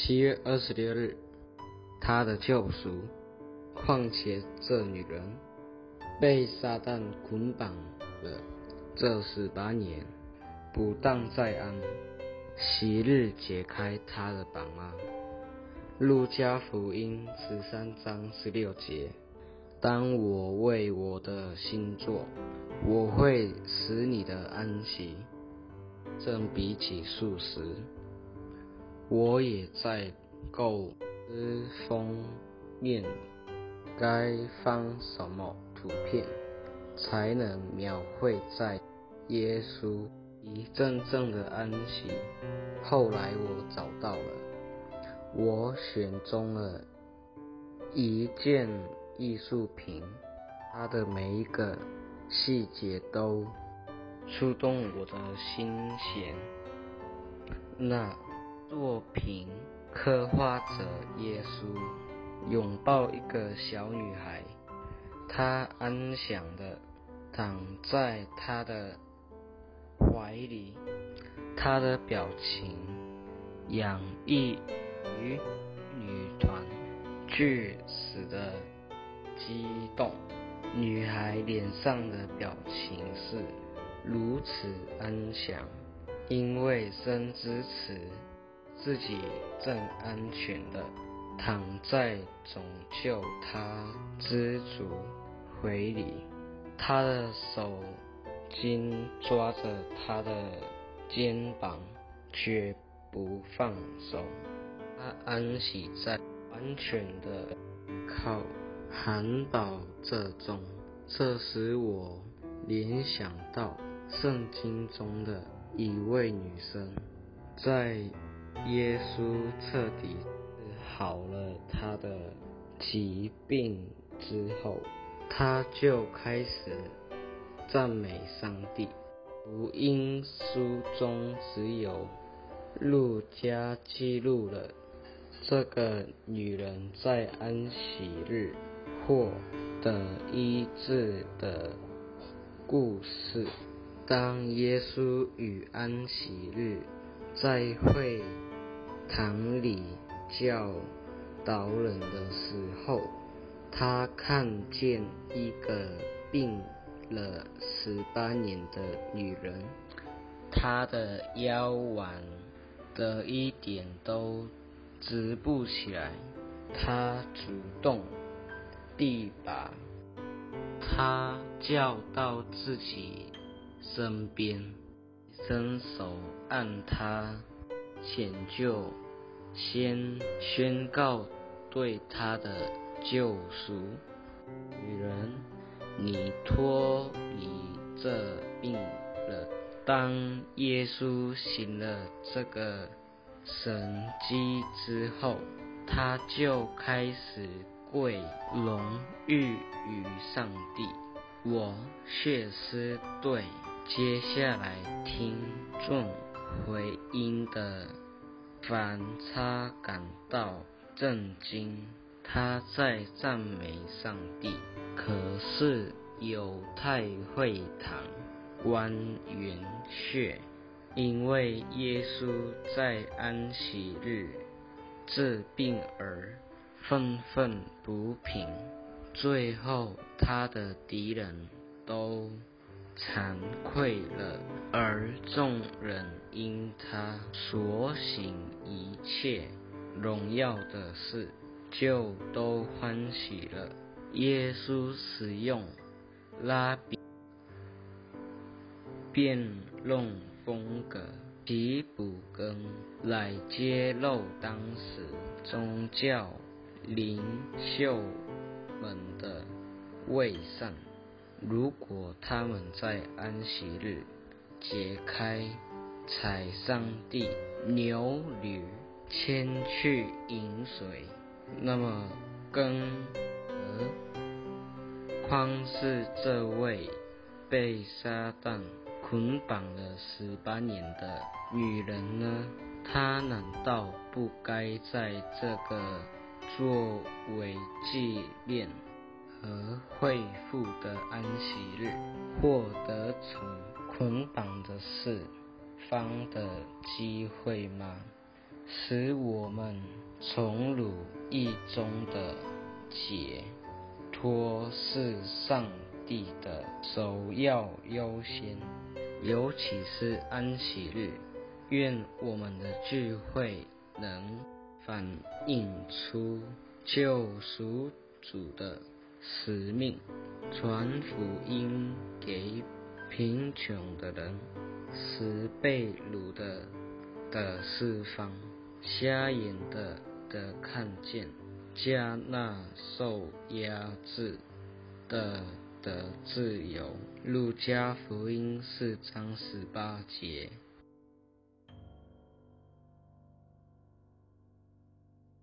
七月二十六日，他的救赎。况且这女人被撒旦捆绑了这十八年，不当在安息日解开她的绑吗？路加福音十三章十六节。当我为我的新作，我会使你的安息，正比起素食。我也在构思封面该放什么图片，才能描绘在耶稣一阵阵的安息。后来我找到了，我选中了一件。艺术品，它的每一个细节都触动我的心弦。那作品刻画着耶稣拥抱一个小女孩，她安详地躺在他的怀里，她的表情洋溢于女团剧死的。激动，女孩脸上的表情是如此安详，因为深知自己正安全的躺在拯救他知足怀里，他的手紧抓着他的肩膀，绝不放手。她安息在完全的靠。涵宝这中，这使我联想到圣经中的一位女生，在耶稣彻底治好了他的疾病之后，他就开始赞美上帝。福音书中只有路加记录了这个女人在安息日。获得医治的故事。当耶稣与安息日在会堂里教导人的时候，他看见一个病了十八年的女人，她的腰弯的一点都直不起来，他主动。地把他叫到自己身边，伸手按他前就，先宣告对他的救赎。女人，你脱离这病了。当耶稣行了这个神迹之后，他就开始。跪荣誉于上帝。我确实对接下来听众回音的反差感到震惊。他在赞美上帝，可是犹太会堂官员却因为耶稣在安息日治病而。愤愤不平，最后他的敌人都惭愧了，而众人因他所行一切荣耀的事，就都欢喜了。耶稣使用拉比辩论风格，其补根来揭露当时宗教。领袖们的伪善。如果他们在安息日解开采上帝牛驴牵去饮水，那么更何况是这位被撒旦捆绑了十八年的女人呢？她难道不该在这个？作为纪念和恢复的安息日，获得从捆绑的释放的机会吗？使我们从汝意中的解脱是上帝的首要优先，尤其是安息日。愿我们的聚会能反映出救赎主的使命，传福音给贫穷的人，使被掳的的释放，瞎眼的的看见，加那受压制的的自由。路加福音四章十八节。